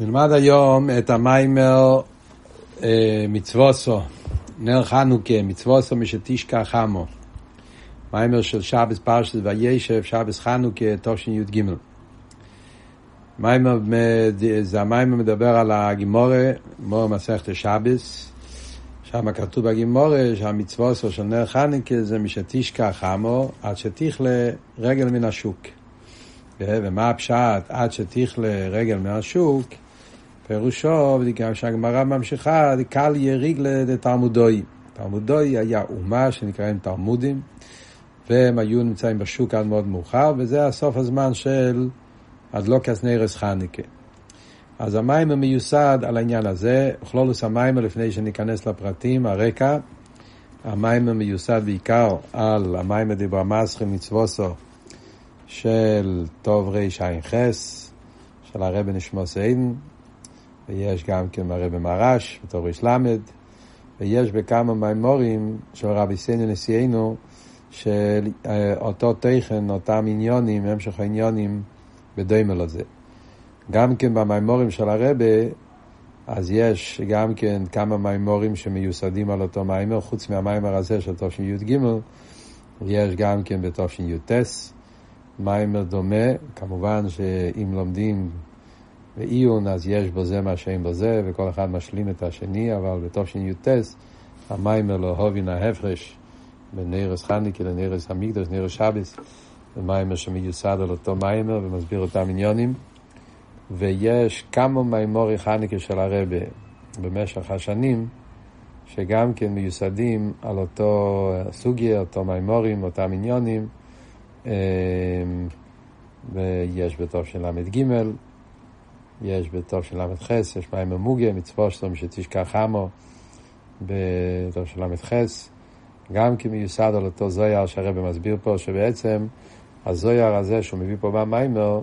נלמד היום את המיימר אה, מצווסו, נר חנוכה, מצווסו משתשכח עמו. מיימר של שבס פרשת וישב, שבס חנוכה, תשי"ג. מיימר, זה המיימר מדבר על הגימורה, גימורה מסכת שבס. שם כתוב בגימורה שהמצווסו של נר חנוכה זה משתשכח עמו, עד שתכלה רגל מן השוק. ומה הפשט עד שתכלה רגל מהשוק? פירושו, בגלל שהגמרא ממשיכה, קל יריג לתלמודוי. תלמודוי היה אומה שנקראים תלמודים, והם היו נמצאים בשוק עד מאוד מאוחר, וזה הסוף הזמן של אדלוקס נרס חניקה. אז המים מיוסד על העניין הזה, כלולוס המים לפני שניכנס לפרטים, הרקע, המים מיוסד בעיקר על המים דיבר מסחי מצווסו של טוב רע"ח, של הרבי נשמוס עדן, ויש גם כן מראה במרש, בתור איש למד, ויש בכמה מימורים של רבי סייני נשיאנו, של אה, אותו תכן, אותם עניונים, המשך העניונים, בדומה לזה. גם כן במימורים של הרבה, אז יש גם כן כמה מימורים שמיוסדים על אותו מימור, חוץ מהמימור הזה של תשי"ג, יש גם כן בתשי"ט, מאמר דומה, כמובן שאם לומדים בעיון, אז יש בו זה מה שאין בו זה, וכל אחד משלים את השני, אבל בתשי"ט, המאמר להבין ההפרש בין נרות חנוכה לנרות המקדש, נרות שבת, זה מאמר שמיוסד על אותו מאמר ומסביר אותם עניינים. ויש כמה מאמרי חנוכה של הרבה במשך השנים, שגם כן מיוסדים על אותו סוגיה, אותו מיימורים, אותם עניונים, אמ, ויש בתשל"ג, יש בתור של ל"ח, יש מים המוגיה, מצוו שלום שתשכח עמו בתור של ל"ח, גם כי מיוסד על אותו זויר שהרבא מסביר פה, שבעצם הזויר הזה שהוא מביא פה במיימר,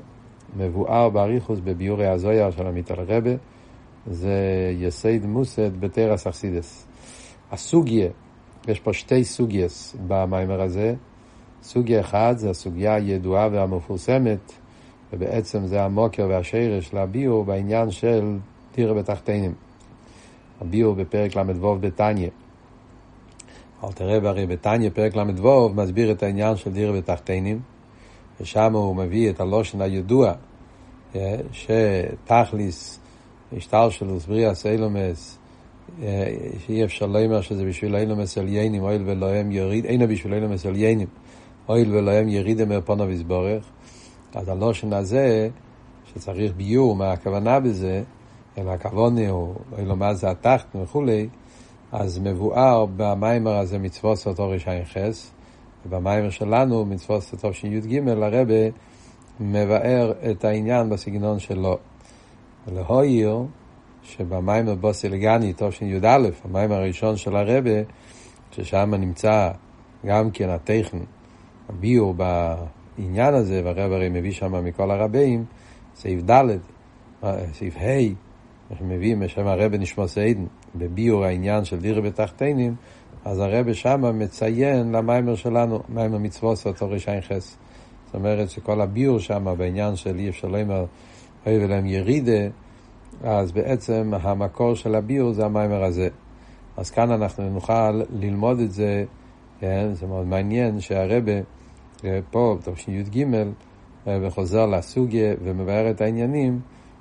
מבואר באריכוס בביורי הזויר של עמית על הרבה, זה יסייד מוסד בתרס אכסידס. הסוגיה, יש פה שתי סוגייס במיימר הזה, סוגיה אחת זה הסוגיה הידועה והמפורסמת, ובעצם זה המוקר והשרש לביור בעניין של דירה בתחתינים. הביור בפרק ל"ו בתניא. אל תראה הרי בתניא, פרק ל"ו, מסביר את העניין של דירה בתחתינים, ושם הוא מביא את הלושן הידוע, אה, שתכליס, השטלשלוס, בריאה סיילומס, אה, שאי אפשר לומר שזה בשביל אילומס עליינים, אויל ולהם יריד, אינו בשביל אילומס עליינים, אויל ולהם ירידם מרפונו ויסבורך. אז הלושן הזה, שצריך ביור מה הכוונה בזה, אלא הכוונה הוא, אלא מה זה התחת וכולי, אז מבואר במיימר הזה מצוות סרטו חס, ובמיימר שלנו, מצוות סרטו שי"ג, הרבה מבאר את העניין בסגנון שלו. להויר, שבמיימר בוסי לגני, תשי"א, המיימר הראשון של הרבה, ששם נמצא גם כן הטכן, הביור העניין הזה, והרב הרי מביא שם מכל הרבים, סעיף ד', סעיף ה', אנחנו מביאים בשם הרב נשמע סעידן, בביור העניין של דירה בתחתינים, אז הרב שם מציין למיימר שלנו, מיימר מצוות סוטו רישיין חס. זאת אומרת שכל הביור שם בעניין של אי אפשר לומר, אוי ולהם ירידה, אז בעצם המקור של הביור זה המיימר הזה. אז כאן אנחנו נוכל ללמוד את זה, כן, זה מאוד מעניין שהרבה פה, בתשי"ג, וחוזר לסוגיה ומבאר את העניינים,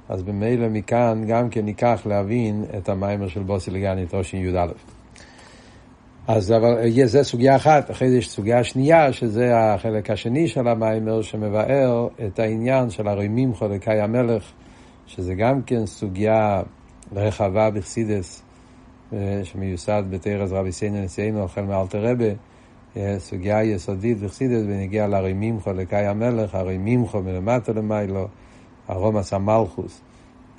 אז במילא מכאן גם כן ניקח להבין את המיימר של בוסי לגני תשי"א. אז אבל זה סוגיה אחת, אחרי זה יש סוגיה שנייה, שזה החלק השני של המיימר, שמבאר את העניין של הרימים חולקי המלך, שזה גם כן סוגיה רחבה בחסידס, שמיוסד בתרס רבי סיינו נשיאנו, החל מאלתר רבה. סוגיה יסודית וחסידס בנגיע להרי מימחו לקאי המלך, הרי מימחו מלמטה למיילו, הרומס המלכוס,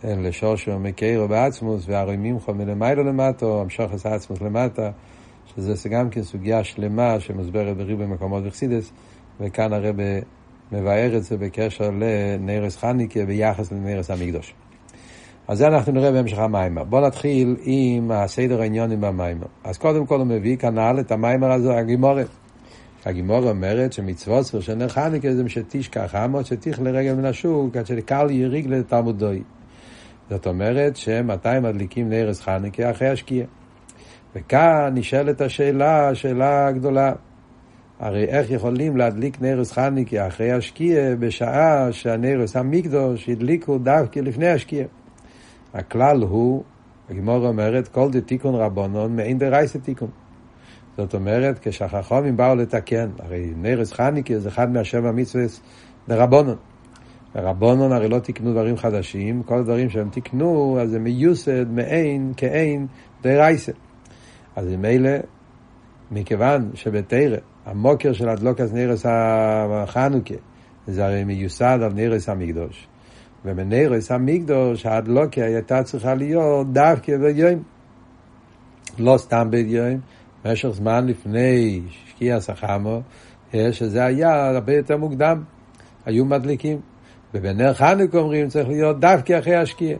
לשושו מקיירו בעצמוס, והרי מימחו מלמיילו למטו, המשוכס העצמוס למטה, שזה גם כן סוגיה שלמה שמוסברת בריבוי מקומות וחסידס, וכאן הרב מבאר את זה בקשר לנרס חניקה ביחס לנרס המקדוש. אז זה אנחנו נראה בהמשך המיימר. בואו נתחיל עם הסדר העניונים במיימר. אז קודם כל הוא מביא כנ"ל את המיימר הזה, הגימורת. הגימורה אומרת שמצוות של נר חניקה זה שתשכח עמוד שתיך לרגל מן השוק עד שקל יריג לתלמודוי. זאת אומרת שמתי מדליקים נרס חנוכה אחרי השקיעה. וכאן נשאלת השאלה, השאלה הגדולה. הרי איך יכולים להדליק נרס חנוכה אחרי השקיעה בשעה שהנרס המקדוש הדליקו דווקא לפני השקיעה? הכלל הוא, הגמור אומרת, כל דה תיקון רבונון מעין דרייסה תיקון. זאת אומרת, כשהחכמים באו לתקן, הרי נרס חניקה זה אחד מהשבע מצוות דרבונון. הרבונון הרי לא תיקנו דברים חדשים, כל הדברים שהם תיקנו, אז זה מיוסד, מעין, כאין, דרייסה. אז ממילא, מכיוון שבתרא, המוקר של הדלוקס נרס החנוכה, זה הרי מיוסד על נרס המקדוש. ומנרס המקדוש, ההדלוקה הייתה צריכה להיות דווקא ביום. לא סתם ביום, במשך זמן לפני שקיע סחמו, שזה היה הרבה יותר מוקדם, היו מדליקים. ובנר חנוכה אומרים צריך להיות דווקא אחרי השקיע.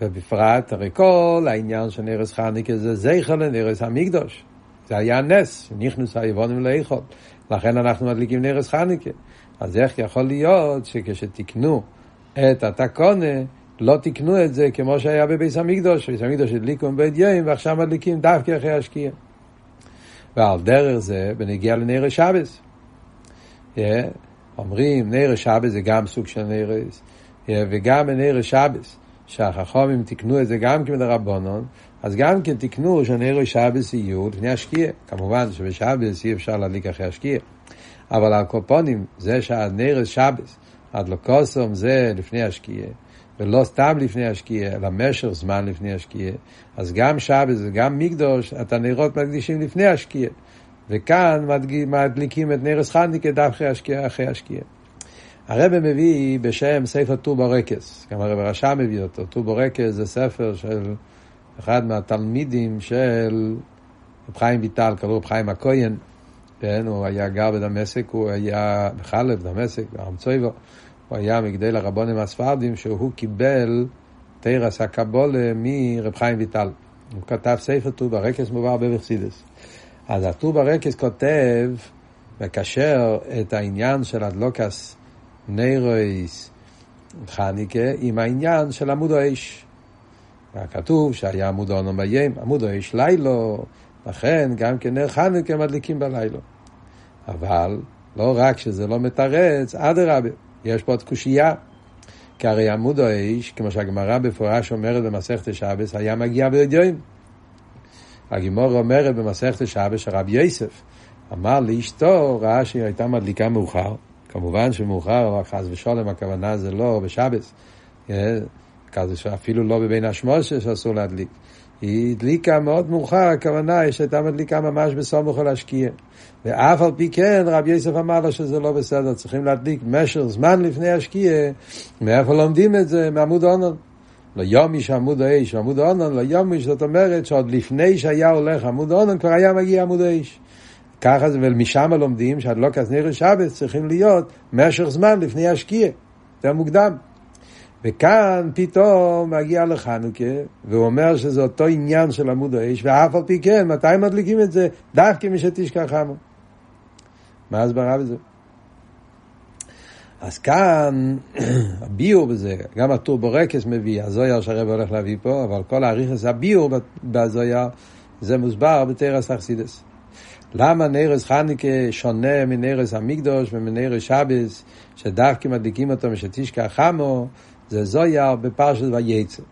ובפרט, הרי כל העניין של נרס חנוכה זה זכר לנרס המקדוש. זה היה נס, נכנס היבונים לאכול. לכן אנחנו מדליקים נרס חנוכה. אז איך יכול להיות שכשתיקנו את התקונה, לא תיקנו את זה כמו שהיה בביס המקדוש, ביס המקדוש הדליקו עם בית יום, ועכשיו מדליקים דווקא אחרי השקיע. ועל דרך זה, בנגיע לנר שבס. Yeah, אומרים, נר שבס זה גם סוג של נרס, yeah, וגם בנר שבס, שהחכמים תיקנו את זה גם כן לרבונון, אז גם כן תיקנו שנר שבס יהיו לפני השקיע. כמובן שבשבס אי אפשר להדליק אחרי השקיע. אבל הקופונים, זה שהנרס שבס, הדלוקוסום זה לפני השקיע, ולא סתם לפני השקיע, אלא משך זמן לפני השקיע. אז גם שבס וגם מקדוש, את הנרות מקדישים לפני השקיע. וכאן מדליקים את נרס חניקה דווקא השקיע אחרי השקיע. הרב מביא בשם ספר טובורקס, גם הרב רשע מביא אותו. טובורקס זה ספר של אחד מהתלמידים של רב חיים ויטל, קראו רב חיים הכהן. כן, הוא היה גר בדמשק, הוא היה בחלב, דמשק, בארמצויבו. הוא היה מגדל הרבונים הספרדים, שהוא קיבל תרס הקבולה מרב חיים ויטל. הוא כתב ספר טובה רקס מובא בבחסידס. אז הטובה רקס כותב, מקשר את העניין של הדלוקס ניירויס חניקה עם העניין של עמוד האש. כתוב שהיה עמוד האונום בים, עמוד האש לילו, לכן גם כן נר חנוכה מדליקים בלילה. אבל לא רק שזה לא מתרץ, אדרבה, יש פה עוד קושייה. כי הרי עמוד האש, כמו שהגמרא בפורש אומרת במסכת שבס, היה מגיע בידיעים. הגימור אומרת במסכת שבס שרב יוסף אמר לאשתו, ראה שהיא הייתה מדליקה מאוחר. כמובן שמאוחר, אבל חס ושלום, הכוונה זה לא בשבס. אה, אפילו לא בבין השמושה שאסור להדליק. היא הדליקה מאוד מאוחר, הכוונה היא שהייתה מדליקה ממש בסמוך על השקיע. ואף על פי כן, רבי יוסף אמר לו שזה לא בסדר, צריכים להדליק משך זמן לפני השקיע. מאיפה לומדים את זה? מעמוד אונון. לא יומיש עמוד האש, עמוד האונון, לא יומיש, זאת אומרת שעוד לפני שהיה הולך עמוד האונון, כבר היה מגיע עמוד האש. ככה זה, ומשם לומדים שהדלוקת נר שבת צריכים להיות משך זמן לפני השקיע. זה מוקדם. וכאן פתאום מגיע לחנוכה, והוא אומר שזה אותו עניין של עמוד האש, ואף על פי כן, מתי מדליקים את זה? דווקא משתשכח עמו. מה ההסברה בזה? אז כאן, הביור בזה, גם הטור בורקס מביא, הזויר שהרב הולך להביא פה, אבל כל האריכס הביור בזויר, זה מוסבר בתרס אכסידס. למה נרס חניקה שונה מנרס המקדוש ומנרס שבס, שדווקא מדליקים אותו משתשכח עמו, זה זויר בפרשת וייצא.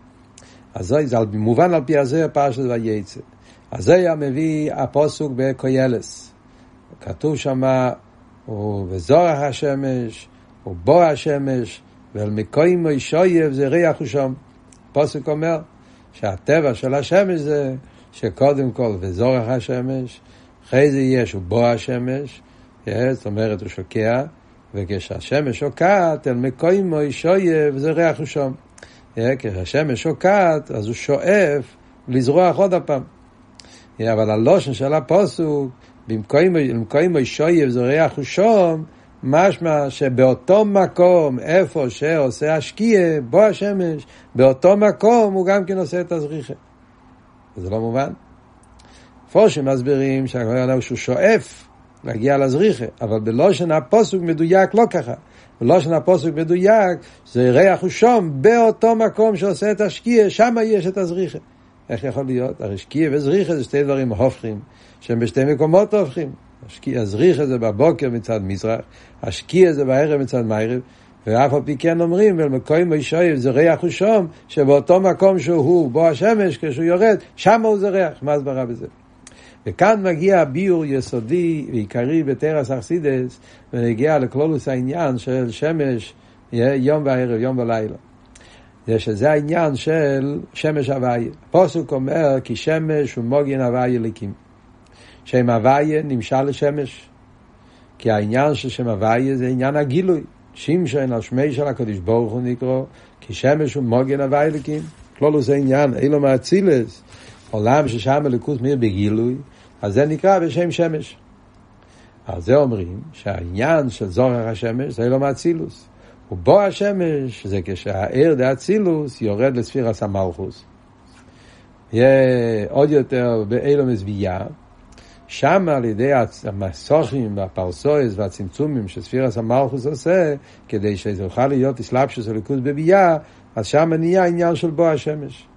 אז זה מובן על פי הזויר פרשת וייצא. הזויר מביא הפוסוק בקוילס. כתוב שמה, וזורח השמש, ובוא השמש, ואל מקוים שויב זה ריח ושום. פוסק אומר שהטבע של השמש זה שקודם כל וזורח השמש, אחרי זה יש ובוא השמש, זאת אומרת הוא שוקע, וכשהשמש שוקעת, אל מקוים שויב זה ריח ושום. כשהשמש שוקעת, אז הוא שואף לזרוח עוד הפעם. אבל הלושן של הפוסוק, במקוים שויב זה ריח ושום, משמע שבאותו מקום, איפה שעושה השקיע, בו השמש, באותו מקום הוא גם כן עושה את הזריחה. זה לא מובן. פורשים מסבירים שהכוונה שהוא שואף להגיע לזריחה, אבל בלושן הפוסוק מדויק לא ככה. ולושן הפוסק מדויק, זה ריח ושום באותו מקום שעושה את השקיע, שם יש את הזריחה. איך יכול להיות? הרי שקיע וזריחה זה שתי דברים הופכים, שהם בשתי מקומות הופכים. הזריחה זה בבוקר מצד מזרח, השקיע זה בערב מצד מערב, ואף על פי כן אומרים, ולמקום מישוי זה ריח ושום, שבאותו מקום שהוא, בו השמש, כשהוא יורד, שם הוא זורח. מה הסברה בזה? וכאן מגיע ביור יסודי ועיקרי בתרס אכסידס, ונגיע לכלולוס העניין של שמש יום וערב, יום ולילה. שזה העניין של שמש הוויה. הפוסק אומר כי שמש הוא מוגן הוויה ליקים. שם הוויה נמשל לשמש. כי העניין של שם הוויה זה עניין הגילוי. שמשון על שמי של הקדוש ברוך הוא נקרא, כי שמש הוא מוגן הוויה ליקים. כלולוס העניין, אילו מאצילס, עולם ששם הליכוס מאיר בגילוי, אז זה נקרא בשם שמש. על זה אומרים שהעניין של זוהר השמש זה לא מאצילוס. ובו השמש זה כשהעיר דה אצילוס יורד לספיר הסמלכוס. יהיה עוד יותר באילומס ביה, שם על ידי המסוכים והפרסויס והצמצומים שספיר הסמלכוס עושה, כדי שזה יוכל להיות אסלאפשוס הליכוז בביה, אז שם נהיה עניין של בו השמש.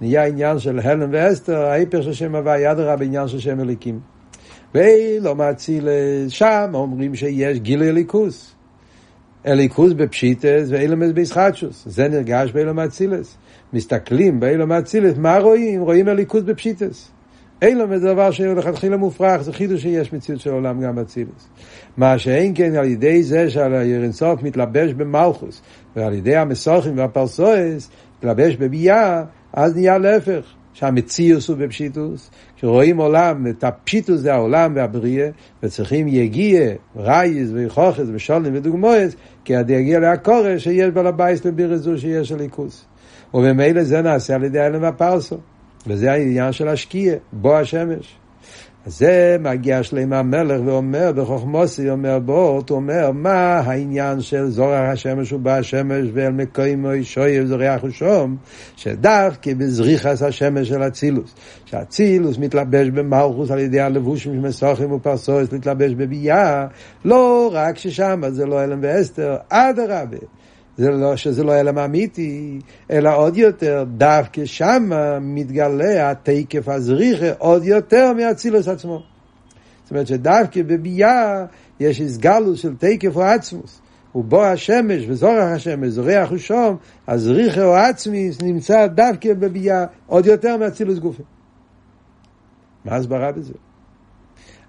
נהיה עניין של הלם ואסתר, ההיפך של שם הווה אדרבה בעניין של שם אליקים. ואילו מאציל שם אומרים שיש גיל אליקוס. אליקוס בפשיטס ואילומס בישחטשוס. זה נרגש באילום מאצילס. מסתכלים באילום מאצילס, מה רואים? רואים אליקוס בפשיטס. אילום זה דבר שלכתחילה מופרך, זה חידוש שיש מציאות של עולם גם באצילס. מה שאין כן על ידי זה שעל הירנסוף מתלבש במלכוס, ועל ידי המסוכים והפרסואס, מתלבש בביאה, אז נהיה להפך, שהמציאוס הוא בפשיטוס, כשרואים עולם, את הפשיטוס זה העולם והבריאה, וצריכים יגיע, רייז ויכוחס ושולם ודוגמאות, כי עד יגיע להקורא שיש בעל הבייס לבירזו שיש הליכוס. וממילא זה נעשה על ידי אלם הפרסו, וזה העניין של השקיע, בו השמש. זה מגיע שלם המלך ואומר בחוכמוסי, אומר בו, הוא אומר מה העניין של זורח השמש ובא השמש ואל מקוימו שויב זורח ושום, שדווקא בזריחס השמש של אצילוס, שאצילוס מתלבש במלכוס על ידי הלבושים שמסוכים ופרסוס להתלבש בביאה, לא רק ששם זה לא אלם ואסתר, אדרבה. זה לא, שזה לא אלם אמיתי, אלא עוד יותר, דווקא שם מתגלה התקף הזריחה עוד יותר מאצילוס עצמו. זאת אומרת שדווקא בביאה יש הסגלוס של תקף או עצמוס. ובו השמש וזורח השמש, זורח ושום, הזריחה או עצמי נמצא דווקא בביאה עוד יותר מאצילוס גופי. מה הסברה בזה?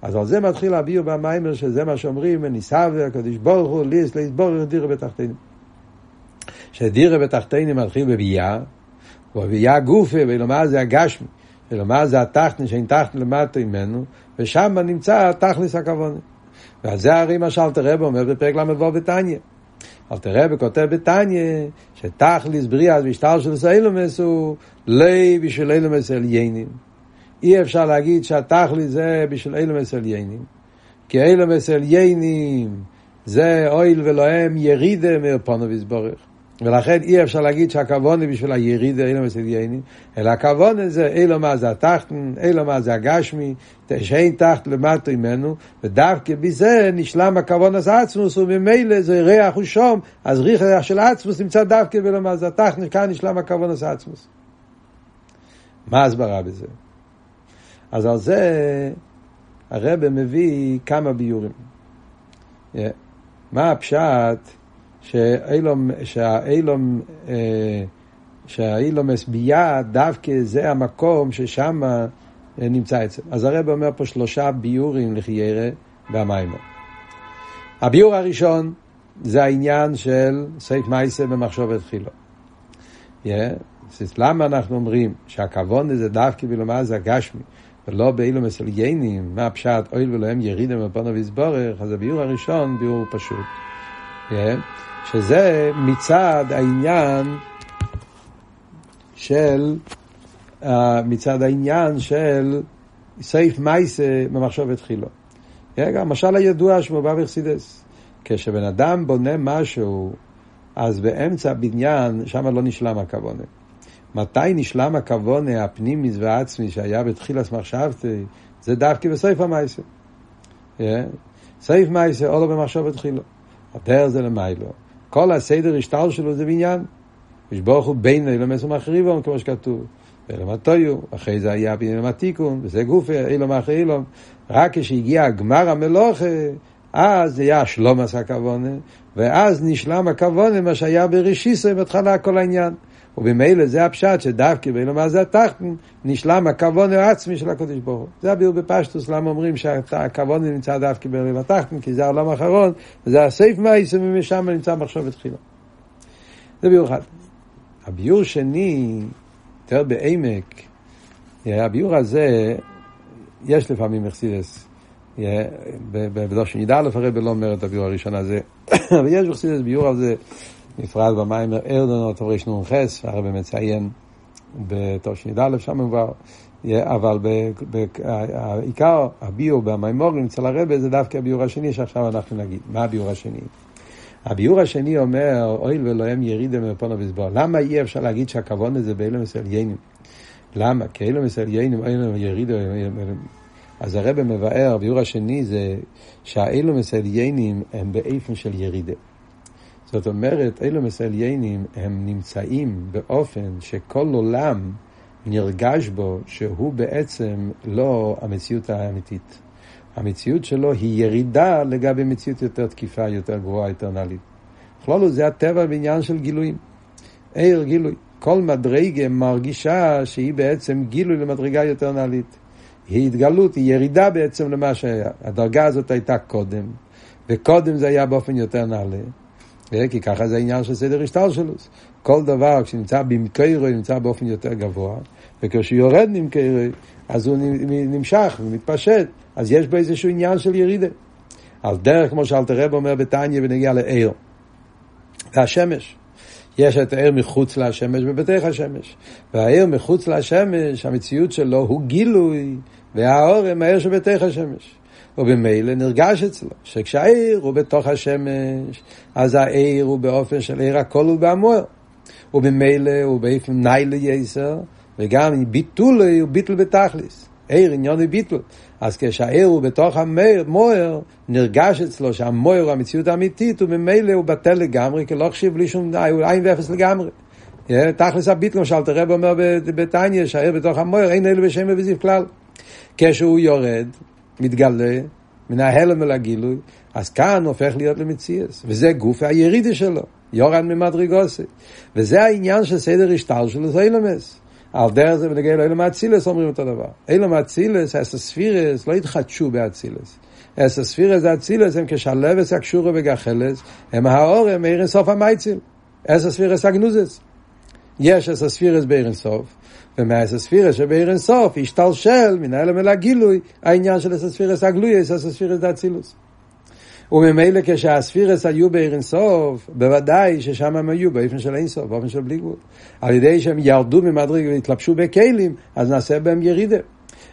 אז על זה מתחיל הביאו במיימר שזה מה שאומרים, וניסה והקדוש ברוך הוא ליס ליסבור דירה בתחתינו. שדירה בתחתינים מתחיל בביאה, ובביאה גופה, ולומר זה הגשמי, ולומר זה התחתן, שאין תחתן למטה ממנו, ושם נמצא תכלס הכוונה. ועל זה הרי מה שאלתר רב אומר בפרק ל"ו בתניא. אלתר רב כותב בתניא, שתכלס בריאה משטר של סיילומס הוא לי בשביל אילומס עליינים. אי אפשר להגיד שהתכלס זה בשביל אילומס עליינים. כי אילומס עליינים זה אויל ולוהם ירידה מרפונו ויסבורך. ולכן אי אפשר להגיד שהכוון היא בשביל הירידה אילו מסדיינים, אלא הכוון זה אילו מה זה התחתן, אילו מה זה הגשמי, שאין תחת למטה ממנו, ודווקא בזה נשלם הכוון הזה עצמוס, וממילא זה ריח ושום, אז ריח של עצמוס נמצא דווקא באילו מה זה התחתן, כאן נשלם הכוון הזה עצמוס. מה ההסברה בזה? אז על זה הרב מביא כמה ביורים. מה הפשט? שהאילום, אה, שהאילום הסבייה דווקא זה המקום ששם אה, נמצא אצלם. אז הרב אומר פה שלושה ביורים לחיירה והמיימר. הביור הראשון זה העניין של סייף מייסה במחשבת חילו. Yeah. למה אנחנו אומרים שהכוון זה דווקא בלומר זה הגשמי ולא באילו מסליינים, מה הפשט אויל ולהם ירידם מפונו ויסבורך, אז הביור הראשון ביור פשוט. Yeah. שזה מצד העניין של, uh, מצד העניין של סייף מייסה במחשבת חילו. רגע, המשל הידוע שמובא בחסידס. כשבן אדם בונה משהו, אז באמצע הבניין, שם לא נשלם הכוונה. מתי נשלם הכוונה הפנימיס והעצמי שהיה בתחילת מחשבתי, זה דווקא בסייף המייסה. סייף מייסה או לא במחשבת חילו. הדרך זה למיילו. כל הסדר השטר שלו זה בניין. יש ברוך הוא בין אילום עשר מחריבון, כמו שכתוב. אילום הטויו, אחרי זה היה בעניין התיקון, וזה גופי, אילום אחרי אילום. רק כשהגיע גמר המלוכה, אז היה שלום עשה כוונה, ואז נשלם הכוונה, מה שהיה בראשיסו, בהתחלה כל העניין. ובמילא זה הפשט שדווקא באילום זה התחתן, נשלם הכוונה העצמי של הקדוש ברוך הוא. זה הביאור בפשטוס, למה אומרים שהכוונה נמצא דווקא באילום התחתן, כי זה העולם האחרון, וזה הסייף מייסם, ומשם נמצא מחשבת תחילה. זה ביאור אחד. הביאור שני, יותר בעמק, הביאור הזה, יש לפעמים אכסידס. בדושן י"א הרי לא אומר את הביאור הראשון הזה, אבל יש אכסידס ביאור הזה. נפרד במים ארדון, תורש נ"ח, הרב מציין בתש"ד שם כבר, אבל העיקר הביור במימורים אצל הרבה זה דווקא הביור השני שעכשיו אנחנו נגיד. מה הביור השני? הביור השני אומר, אוי ולאם ירידה מפונו וסבור. למה אי אפשר להגיד שהכוון הזה באילם מסליינים? למה? כי אילם מסליינים, אילם ירידה, אז הרב מבאר, הביור השני זה שהאילם מסליינים הם באיפן של ירידה. זאת אומרת, אלו מסליינים הם נמצאים באופן שכל עולם נרגש בו שהוא בעצם לא המציאות האמיתית. המציאות שלו היא ירידה לגבי מציאות יותר תקיפה, יותר גבוהה, יותר נעלית. בכלול זה הטבע בעניין של גילויים. עיר גילוי. כל מדרגה מרגישה שהיא בעצם גילוי למדרגה יותר נעלית. היא התגלות, היא ירידה בעצם למה שהיה. הדרגה הזאת הייתה קודם, וקודם זה היה באופן יותר נעלה. אה, כי ככה זה העניין של סדר השטר שלו. כל דבר כשנמצא במקרו נמצא באופן יותר גבוה, וכשהוא יורד ממקרו אז הוא נמשך ומתפשט, אז יש בו איזשהו עניין של ירידה. על דרך, כמו שאלתר רב אומר בתניא ונגיע לעיר. והשמש. יש את העיר מחוץ לשמש ובתוך השמש. והעיר מחוץ לשמש, המציאות שלו הוא גילוי, והאור הם העיר שבתוך השמש. ובמילא נרגש אצלו, שכשהעיר הוא בתוך השמש, אז העיר הוא באופן של עיר הכל הוא בהמוער. ובמילא הוא באופן ניילה יסר, וגם ביטול הוא ביטול בתכליס. עיר עניון הוא ביטול. אז כשהעיר הוא בתוך המוער, נרגש אצלו שהמוער הוא המציאות האמיתית, וממילא הוא בטל לגמרי, כי לא חשיב לי שום די, הוא עין ואפס לגמרי. תכלס הביטל, שאלת הרב אומר בתניא, שהעיר בתוך המוער, אין אלו בשם ובזיו כלל. כשהוא יורד, מתגלה, מן ההלם אל הגילוי, אז כאן הופך להיות למציאס, וזה גוף הירידי שלו, יורד ממדרגוסי. וזה העניין של סדר השטר שלו, זה אילמס. על דרך זה בנגיע לאילם האצילס אומרים אותו דבר. אילם האצילס, אסספירס, לא התחדשו באצילס. אסספירס זה אצילס, הם כשלבס הקשורו וגחלס, הם האור, הם עיר סוף המייציל. אסספירס הגנוזס. יש אסספירס בעיר סוף, ומהאסספירס שבעיר אינסוף השתלשל מן האלם אל הגילוי העניין של אסספירס הגלויס, אסספירס דאצילוס. וממילא כשהספירס היו בעיר אינסוף, בוודאי ששם הם היו באופן של אינסוף, באופן של בלי גבול. על ידי שהם ירדו ממדרגה והתלבשו בכלים, אז נעשה בהם ירידה.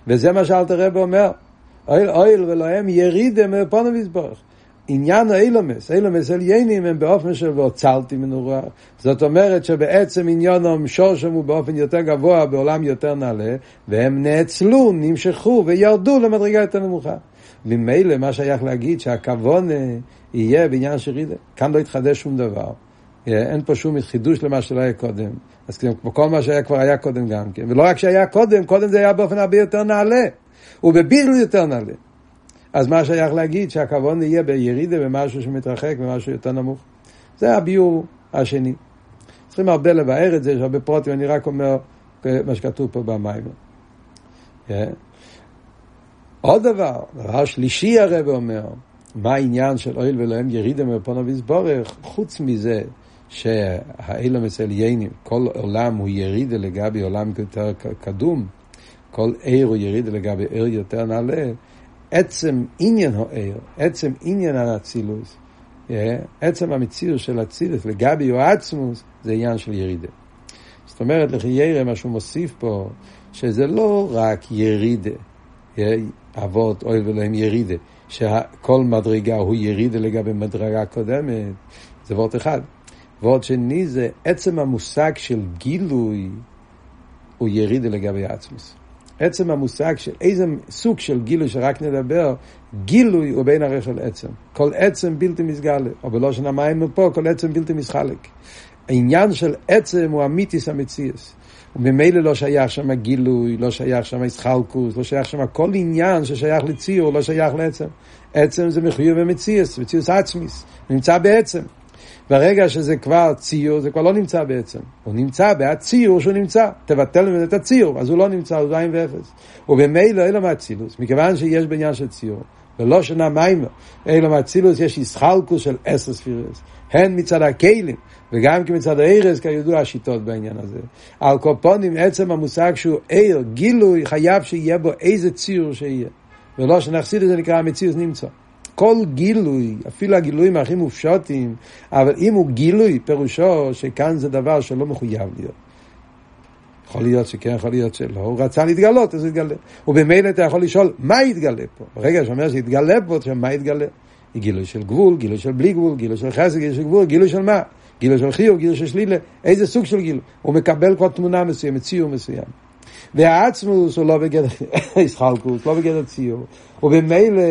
וזה מה שאלתר רב אומר, אויל אויל ולהם ירידה מפונו מזבורך. עניין האילומס, אילומס עליינים הם באופן של והוצלתי מנורה. זאת אומרת שבעצם עניונם שורשם הוא באופן יותר גבוה, בעולם יותר נעלה, והם נאצלו, נמשכו וירדו למדרגה יותר נמוכה. ממילא מה שייך להגיד שהכוון יהיה בעניין של רידה. כאן לא יתחדש שום דבר. אין פה שום חידוש למה שלא היה קודם. אז כמו כל מה שהיה כבר היה קודם גם כן. ולא רק שהיה קודם, קודם זה היה באופן הרבה יותר נעלה. ובבירל יותר נעלה. אז מה שייך להגיד שהכוון יהיה בירידה במשהו שמתרחק במשהו יותר נמוך. זה הביור השני. צריכים הרבה לבאר את זה, יש הרבה פרוטים, אני רק אומר מה שכתוב פה במים. Yeah. כן? עוד דבר, דבר שלישי הרב אומר, מה העניין של אוהל ולהם ירידה מפונו ויסבורך, חוץ מזה שהאילם אצל יינים, כל עולם הוא ירידה לגבי עולם יותר קדום, כל עיר הוא ירידה לגבי עיר יותר נעלה, עצם עניין העיר, עצם עניין האצילוס, עצם המציאות של אצילוס לגבי או עצמוס, זה עניין של ירידה. זאת אומרת, לכי ירא, מה שהוא מוסיף פה, שזה לא רק ירידה, אבות אוי ולהם ירידה, שכל מדרגה הוא ירידה לגבי מדרגה קודמת, זה וורט אחד. וורט שני זה עצם המושג של גילוי הוא ירידה לגבי עצמוס. עצם המושג של איזה סוג של גילוי שרק נדבר, גילוי הוא בין הרכב לעצם. כל עצם בלתי מסגלה, או בלושן המים פה, כל עצם בלתי מסחלק. העניין של עצם הוא אמיתיס המציאס. וממילא לא שייך שם גילוי, לא שייך שם איסחלקוס, לא שייך שם כל עניין ששייך לציור, לא שייך לעצם. עצם זה מחויב במציאס, מציאס עצמיס, נמצא בעצם. ברגע שזה כבר ציור, זה כבר לא נמצא בעצם. הוא נמצא בהציור שהוא נמצא. תבטל ממנו את הציור, אז הוא לא נמצא, הוא זין ואפס. ובמילא אלו מהצילוס, מכיוון שיש בעניין של ציור, ולא שנה מיימר, אלו מהצילוס יש איסחלקוס של עשר ספירס. הן מצד הכלים, וגם כי מצד הארז, כידוע השיטות בעניין הזה. על קופונים, עצם המושג שהוא עיר, גילוי, חייב שיהיה בו איזה ציור שיהיה. ולא שנחסיד את זה נקרא המציאות נמצא. כל גילוי, אפילו הגילויים הכי מופשטים, אבל אם הוא גילוי, פירושו שכאן זה דבר שלא מחויב להיות. יכול להיות שכן, יכול להיות שלא, הוא רצה להתגלות, אז הוא יתגלה. ובמילא אתה יכול לשאול, מה יתגלה פה? ברגע שאומר שיתגלה פה, אתה מה יתגלה? גילוי של גבול, גילוי של בלי גבול, גילוי של חסד, גילוי של גבול, גילוי של מה? גילוי של חיוב, גילוי של שלילה, איזה סוג של גילוי? הוא מקבל כבר תמונה מסוימת, ציור מסוים. והעצמוס הוא לא בגדר ישחלקוס, לא בגדר ציור. ובמילא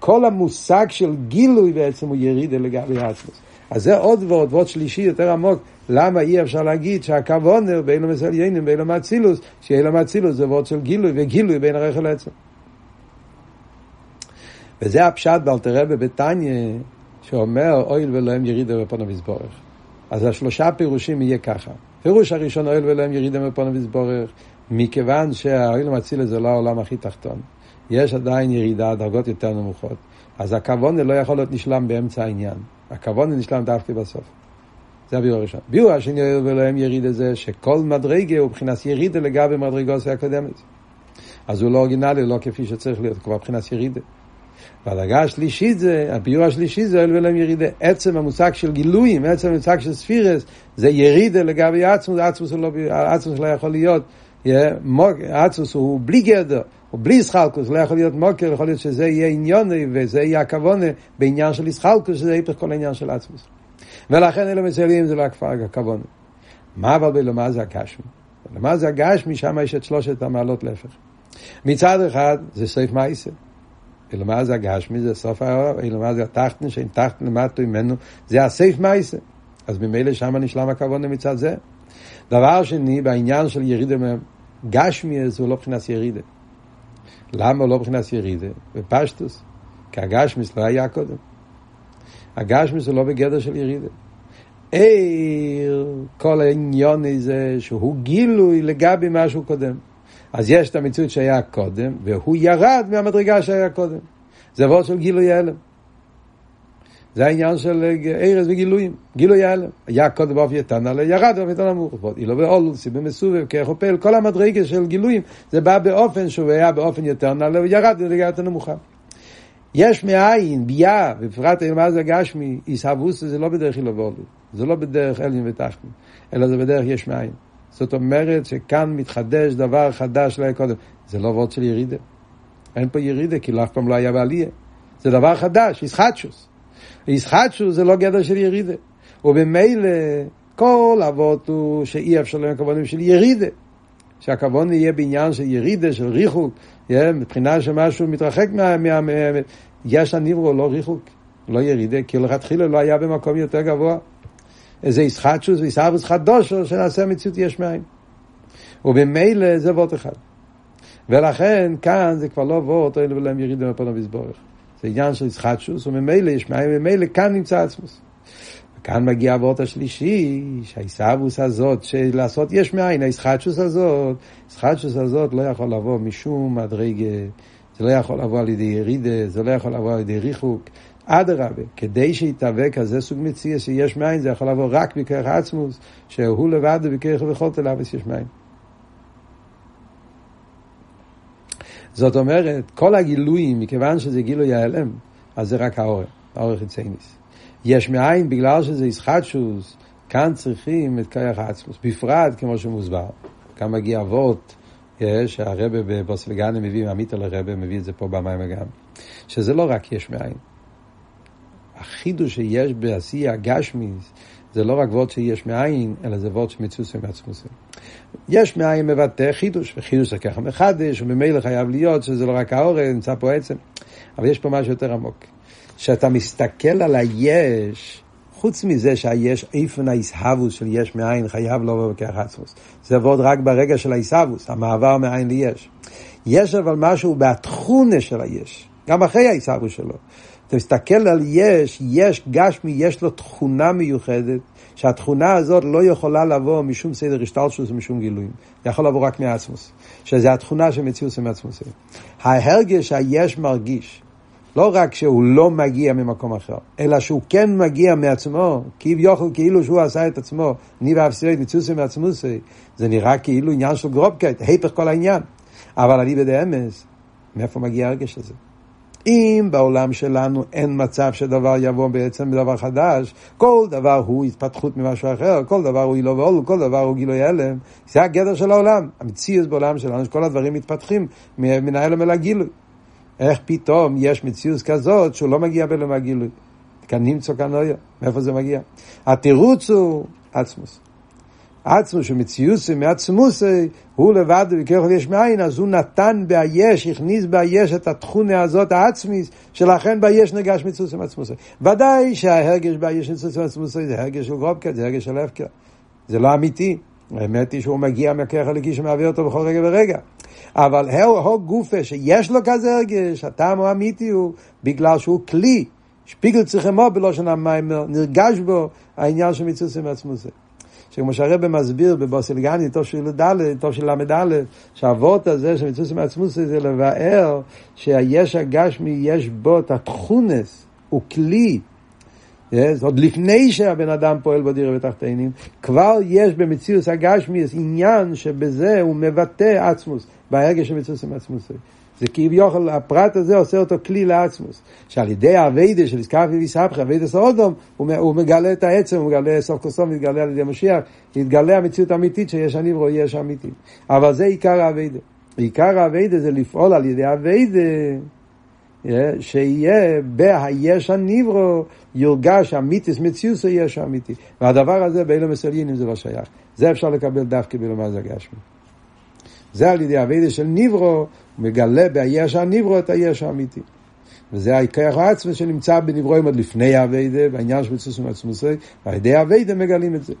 כל המושג של גילוי בעצם הוא ירידה לגבי העצמוס. אז זה עוד ועוד, ועוד שלישי יותר עמוק, למה אי אפשר להגיד שהכוונר בין המסליינים, בין המאצילוס, שיהיה למאצילוס זה ועוד של גילוי, וגילוי בין הרחל לעצם. וזה הפשט באלתרבה בתניא, שאומר, אויל ולהם ירידה בפון המזבורך. אז השלושה פירושים יהיה ככה. פירוש הראשון, אויל ולהם ירידה בפון המזבורך, מכיוון שהאויל המאצילוס זה לא העולם הכי תחתון. יש עדיין ירידה, דרגות יותר נמוכות. אז הכוונה לא יכול להיות נשלם באמצע העניין. הכוונה נשלם דווקא בסוף. זה הביאור הראשון. ביאור השני ולהם ירידה זה שכל מדרגה הוא מבחינת ירידה לגבי מדרגות הקודמת. אז הוא לא אורגינלי, לא כפי שצריך להיות, כבר מבחינת ירידה. והדרגה השלישית זה, הביאור השלישי זה אל ולהם ירידה. עצם המושג של גילויים, עצם המושג של ספירס, זה ירידה לגבי עצמוס, עצמוס לא, עצמוס לא יכול להיות, עצמוס הוא בלי גדר. ובלי ישחלקוס לא יכול להיות מוקר, יכול להיות שזה יהיה עניון וזה יהיה הכוונה בעניין של ישחלקוס, שזה היפך כל העניין של עצמוס. ולכן אלו מסיילים זה לא הכוונה. מה אבל בלמה זה הגשמי? בלמה זה הגשמי, שם יש את שלושת המעלות להפך. מצד אחד זה סעיף מייסר. אלומה זה הגשמי, זה סוף האור, אלומה זה התחתן, שאין תחתן למטו ממנו, זה הסעיף מייסר. אז ממילא שם נשלם הכוונה מצד זה. דבר שני, בעניין של ירידה גשמי, זה לא מבחינת ירידה. למה לא מבחינת ירידה? בפשטוס. כי הגשמיס לא היה קודם. הגשמיס הוא לא בגדר של ירידה. עיר, כל העניון הזה שהוא גילוי לגבי משהו קודם. אז יש את המציאות שהיה קודם, והוא ירד מהמדרגה שהיה קודם. זה עבור של גילוי הלם. זה העניין של ארז וגילויים, גילוי ההלם. היה קודם באופי יתן עלי, ירד באופי יתן נמוך. אילו באולוסי, במסובב, כחופל, כל המדרגה של גילויים, זה בא באופן שהוא היה באופן יותר נעלה, וירד בדרגה יותר נמוכה. יש מאין, ביה, בפרט מה זה גשמי, עיסאוווס זה לא בדרך אילו ואולו, זה לא בדרך אליין ותחתן, אלא זה בדרך יש מאין. זאת אומרת שכאן מתחדש דבר חדש לא היה קודם. זה לא וורד של ירידה. אין פה ירידה, כי אף פעם לא היה בעלייה. זה דבר חדש, ישחטשוס. ישחטשו זה לא גדר של ירידה. ובמילא כל אבות הוא שאי אפשר להם כוונים של ירידה. שהכוון יהיה בעניין של ירידה, של ריחוק, מבחינה שמשהו מתרחק מה... מה, מה יש הניברו לא ריחוק, לא ירידה, כי לכתחילה לא היה במקום יותר גבוה. איזה ישחטשוס ויסאבוס חדושו שנעשה מציאות יש מאין. ובמילא זה וורט אחד. ולכן כאן זה כבר לא וורט, אוי להם ירידה מפונו ויסבורך. זה עניין של ישחטשוס, וממילא יש מים, וממילא כאן נמצא עצמוס. וכאן מגיע הוורט השלישי, שהעיסאוווס הזאת, של לעשות יש מאין, הישחטשוס הזאת, הישחטשוס הזאת לא יכול לבוא משום מדרגה, זה לא יכול לבוא על ידי ירידה, זה לא יכול לבוא על ידי ריחוק. אדרבה, כדי שיתהווה כזה סוג מציע שיש מאין, זה יכול לבוא רק בכרך עצמוס, שהוא לבד בכרך וחולת אליו יש מאין. זאת אומרת, כל הגילויים, מכיוון שזה גילוי ההלם, אז זה רק האור, האור חיצייניס. יש מאין, בגלל שזה ישחטשוס, כאן צריכים את כרך העצמוס, בפרט כמו שמוסבר. כאן מגיע אבות, שהרבה בבוסלגנה מביא, מעמית על הרבה, מביא את זה פה במים גם, שזה לא רק יש מאין. החידוש שיש בעשייה גשמיס, זה לא רק וורד שיש מאין, אלא זה וורד שמצוסי מעצמוסי. יש מאין מבטא חידוש, וחידוש זה ככה מחדש, וממילא חייב להיות שזה לא רק האורן, נמצא פה עצם. אבל יש פה משהו יותר עמוק. כשאתה מסתכל על היש, חוץ מזה שהיש, איפן האיסהבוס של יש מאין חייב לבוא בכך עצמוס. זה עבוד רק ברגע של האיסהבוס, המעבר מאין ליש. יש אבל משהו בתכונה של היש, גם אחרי האיסהבוס שלו. אתה מסתכל על יש, יש גשמי, יש לו תכונה מיוחדת, שהתכונה הזאת לא יכולה לבוא משום סדר השתלשלוס ומשום גילויים. היא יכולה לבוא רק מעצמוס. שזה התכונה של מציאות מעצמוס. ההרגש שהיש מרגיש, לא רק שהוא לא מגיע ממקום אחר, אלא שהוא כן מגיע מעצמו, כביכול כאילו שהוא עשה את עצמו, אני ואפסירי מצוסי מעצמוסי, זה נראה כאילו עניין של גרובקט, היפך כל העניין. אבל אני בדאמס, מאיפה מגיע הרגש הזה? אם בעולם שלנו אין מצב שדבר יבוא בעצם בדבר חדש, כל דבר הוא התפתחות ממשהו אחר, כל דבר הוא אילו ואולו, כל דבר הוא גילוי הלם, זה הגדר של העולם. המציאות בעולם שלנו, שכל הדברים מתפתחים מן ההלם אל הגילוי. איך פתאום יש מציאות כזאת שהוא לא מגיע בלום הגילוי? כאן נמצא כאן מאיפה זה מגיע? התירוץ הוא עצמוס. עצמוס שמציוסי מעצמוסי הוא לבד וככל יש מאין אז הוא נתן ביש, הכניס ביש את התכונה הזאת העצמיס שלכן ביש נגש מציוסי מעצמוסי. ודאי שההרגש ביש מציוסי מעצמוסי זה הרגש של גרובקה, זה הרגש של הפקר זה לא אמיתי. האמת היא שהוא מגיע מהכרך הליקי שמעביר אותו בכל רגע ורגע. אבל הו גופה שיש לו כזה הרגש, הטעם הוא אמיתי הוא בגלל שהוא כלי. שפיגל צריכמו בלושן המיימר, נרגש בו העניין של מצוסי מעצמוסי שכמו שהרבא מסביר בבוסלגני, טוב של ל"ד, טוב של ל"א, שהאבות הזה של מצווה מעצמוס זה לבאר שהיש הגשמי יש בו את התכונס, הוא כלי. Yes, עוד לפני שהבן אדם פועל בדירה ותחתינים, כבר יש במציאות הגשמי עניין שבזה הוא מבטא עצמוס, בהרגש של מצווה מעצמוס. זה כביכול, הפרט הזה עושה אותו כלי לעצמוס. שעל ידי האביידה של איסקאפי ויסבכי, אביידה סאודום, הוא, הוא מגלה את העצם, הוא מגלה סוף כל סוף, מתגלה על ידי משיח, יתגלה המציאות האמיתית שיש אני ורואי יש אמיתי. אבל זה עיקר האביידה. עיקר האביידה זה לפעול על ידי האביידה. שיהיה בהיש הניברו יורגש אמיתיס מציוס היש האמיתי. והדבר הזה באילו מסליינים זה לא שייך. זה אפשר לקבל דווקא בלומד הגשמי. על ידי אביידה של ניברו, הוא מגלה ביש הניברו את היש האמיתי. וזה העיקר העצמי שנמצא בנברואים עוד לפני אביידה, בעניין של מצוסים עצמוסי, ועל ידי אביידה מגלים את זה.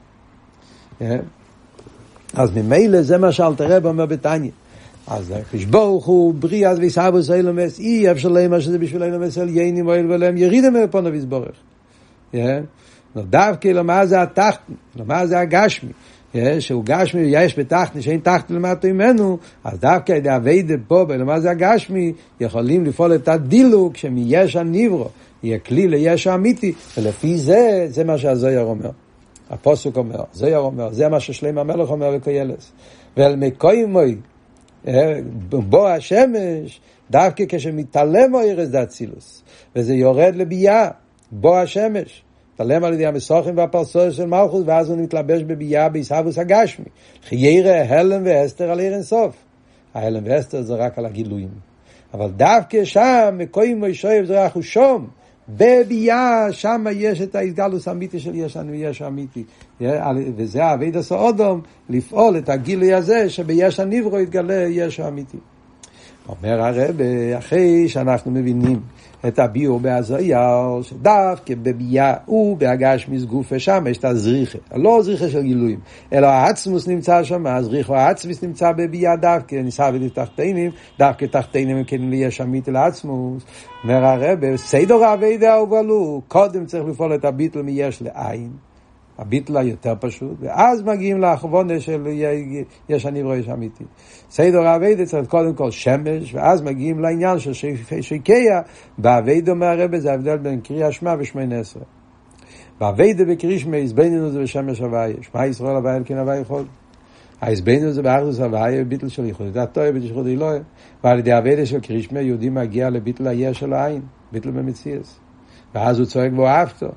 אז ממילא זה מה שאלתר רב אומר בתניא. אז הקדוש ברוך הוא בריאה ויסבוס אילומס, אי אפשר למה שזה בשביל אילומס אל יינים ואיל ולהם ירידם מפונו ויסבורך. דווקא למה זה התחתן, למה זה הגשמי. שהוא גשמי יש בתחתני שאין תחתני למטה ממנו, אז דווקא ידי אביידה פה, בלמה זה הגשמי, יכולים לפעול את הדילוג שמיש הניברו, יהיה כלי ליש האמיתי, ולפי זה, זה מה שהזויר אומר. הפוסוק אומר, זויר אומר, זה מה ששלם המלך אומר לקוילס. ואל מקוימוי, בוא השמש, דווקא כשמתעלם אוירס דאצילוס, וזה יורד לביאה, בוא השמש. מתעלם על ידי המסוכים והפרסוס של מלכוס, ואז הוא מתלבש בביאה בעיסאוויס הגשמי. חיירה, הלם ואסתר על עיר אינסוף. ההלם ואסתר זה רק על הגילויים. אבל דווקא שם, מקוים וישואב זה רק שום. בביאה, שם יש את ההתגלוס האמיתי של יש לנו יש אמיתי. וזה האבד עשה אודום, לפעול את הגילוי הזה, שביש הנברו יתגלה יש אמיתי. אומר הרב, אחרי שאנחנו מבינים את הביור בהזויר, שדווקא בביאה ובהגש מסגופה שם יש את הזריחה, לא זריחה של גילויים, אלא העצמוס נמצא שם, הזריחה העצמיס נמצא בביאה דווקא, ניסה ותחתינים, דווקא תחתינים הם כן יש אמיתי לעצמוס. אומר הרב, סדר האביידה ובלו, קודם צריך לפעול את הביטל מיש לעין. הביטלה יותר פשוט, ואז מגיעים לאחרונה של יש אני רואה אמיתי. סדר האביידה צריך קודם כל שמש, ואז מגיעים לעניין של שיקיה, באביידה מהרבה זה ההבדל בין קריאה שמע ושמונה עשרה. באביידה בקרישמה, הזבננו זה בשמש הוויה, שמע ישראל הוויה אלקין הוויה יכול. ההזבננו זה באחדוס הוויה, ביטל של ייחוד ביטל של ייחוד אלוהי. ועל ידי אביידה של קרישמה, יהודי מגיע לביטל היש של העין, ביטל במציאס. ואז הוא צועק בו אהבתו.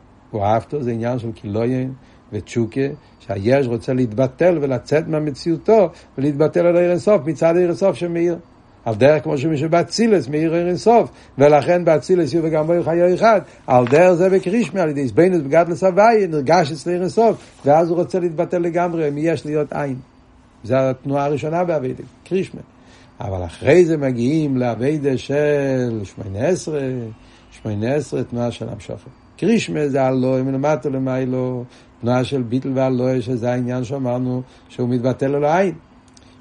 זה עניין של קילויין, ותשוקה, שהיש רוצה להתבטל ולצאת מהמציאותו ולהתבטל על עיר אינסוף מצד עיר אינסוף שמאיר. על דרך כמו שמישהו באצילס מאיר אין סוף, ולכן באצילס יהיו וגם בו חיו אחד, על דרך זה בקרישמי, על ידי איזבנוס בגדלס הוואי, נרגש אצל אין סוף, ואז הוא רוצה להתבטל לגמרי, מי יש להיות עין. זו התנועה הראשונה באביידה, קרישמי. אבל אחרי זה מגיעים לאביידה של שמונה עשרה, שמונה עשרה תנועה של המשוכת. קרישמה זה הלוי מלמטה למיילו, תנועה של ביטל והלוי, שזה העניין שאמרנו שהוא מתבטל לעין.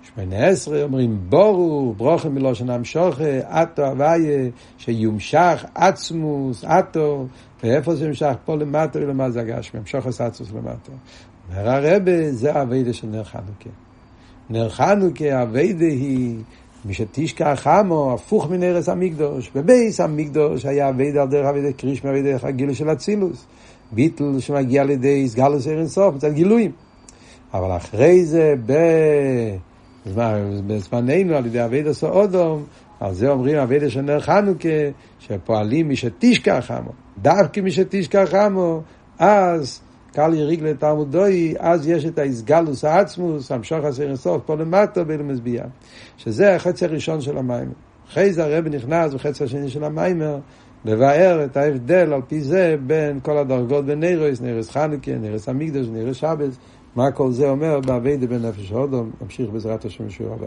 שמונה עשרה אומרים בורו, ברוכם מלושן המשוכה, אטו הוויה, שיומשך עצמוס, אטו, ואיפה זה ימשך? פה למטה ולמטה זה הגשמי, המשוך עצמוס למטה. אומר הרבה, זה הווידה של נר חנוכה. נר חנוכה, הווידה היא מי שתשכח עמו, הפוך מנרס המקדוש. בבייס המקדוש היה אבייד על דרך אבייד קרישמה, אבייד דרך הגילוי של אצילוס. ביטל שמגיע לידי סגלוס ערן סוף, מצד גילויים. אבל אחרי זה, בזמננו, על ידי אבייד עשו אודום, על זה אומרים אבייד של נר חנוכה, שפועלים מי שתשכח עמו. דווקא מי שתשכח עמו, אז קל יריג לתלמודוי, אז יש את האיסגלוס העצמוס, המשוך עשר אינסוף, פה למטה בלמזביע. שזה החצי הראשון של המיימר. אחרי זה הרב נכנס בחצי השני של המיימר, לבאר את ההבדל על פי זה בין כל הדרגות בין נירוס, נירוס חנוכה, נירוס המקדש, נירוס שבס, מה כל זה אומר באבי דבן נפש הודו, נמשיך בעזרת השם בשיעור הבא.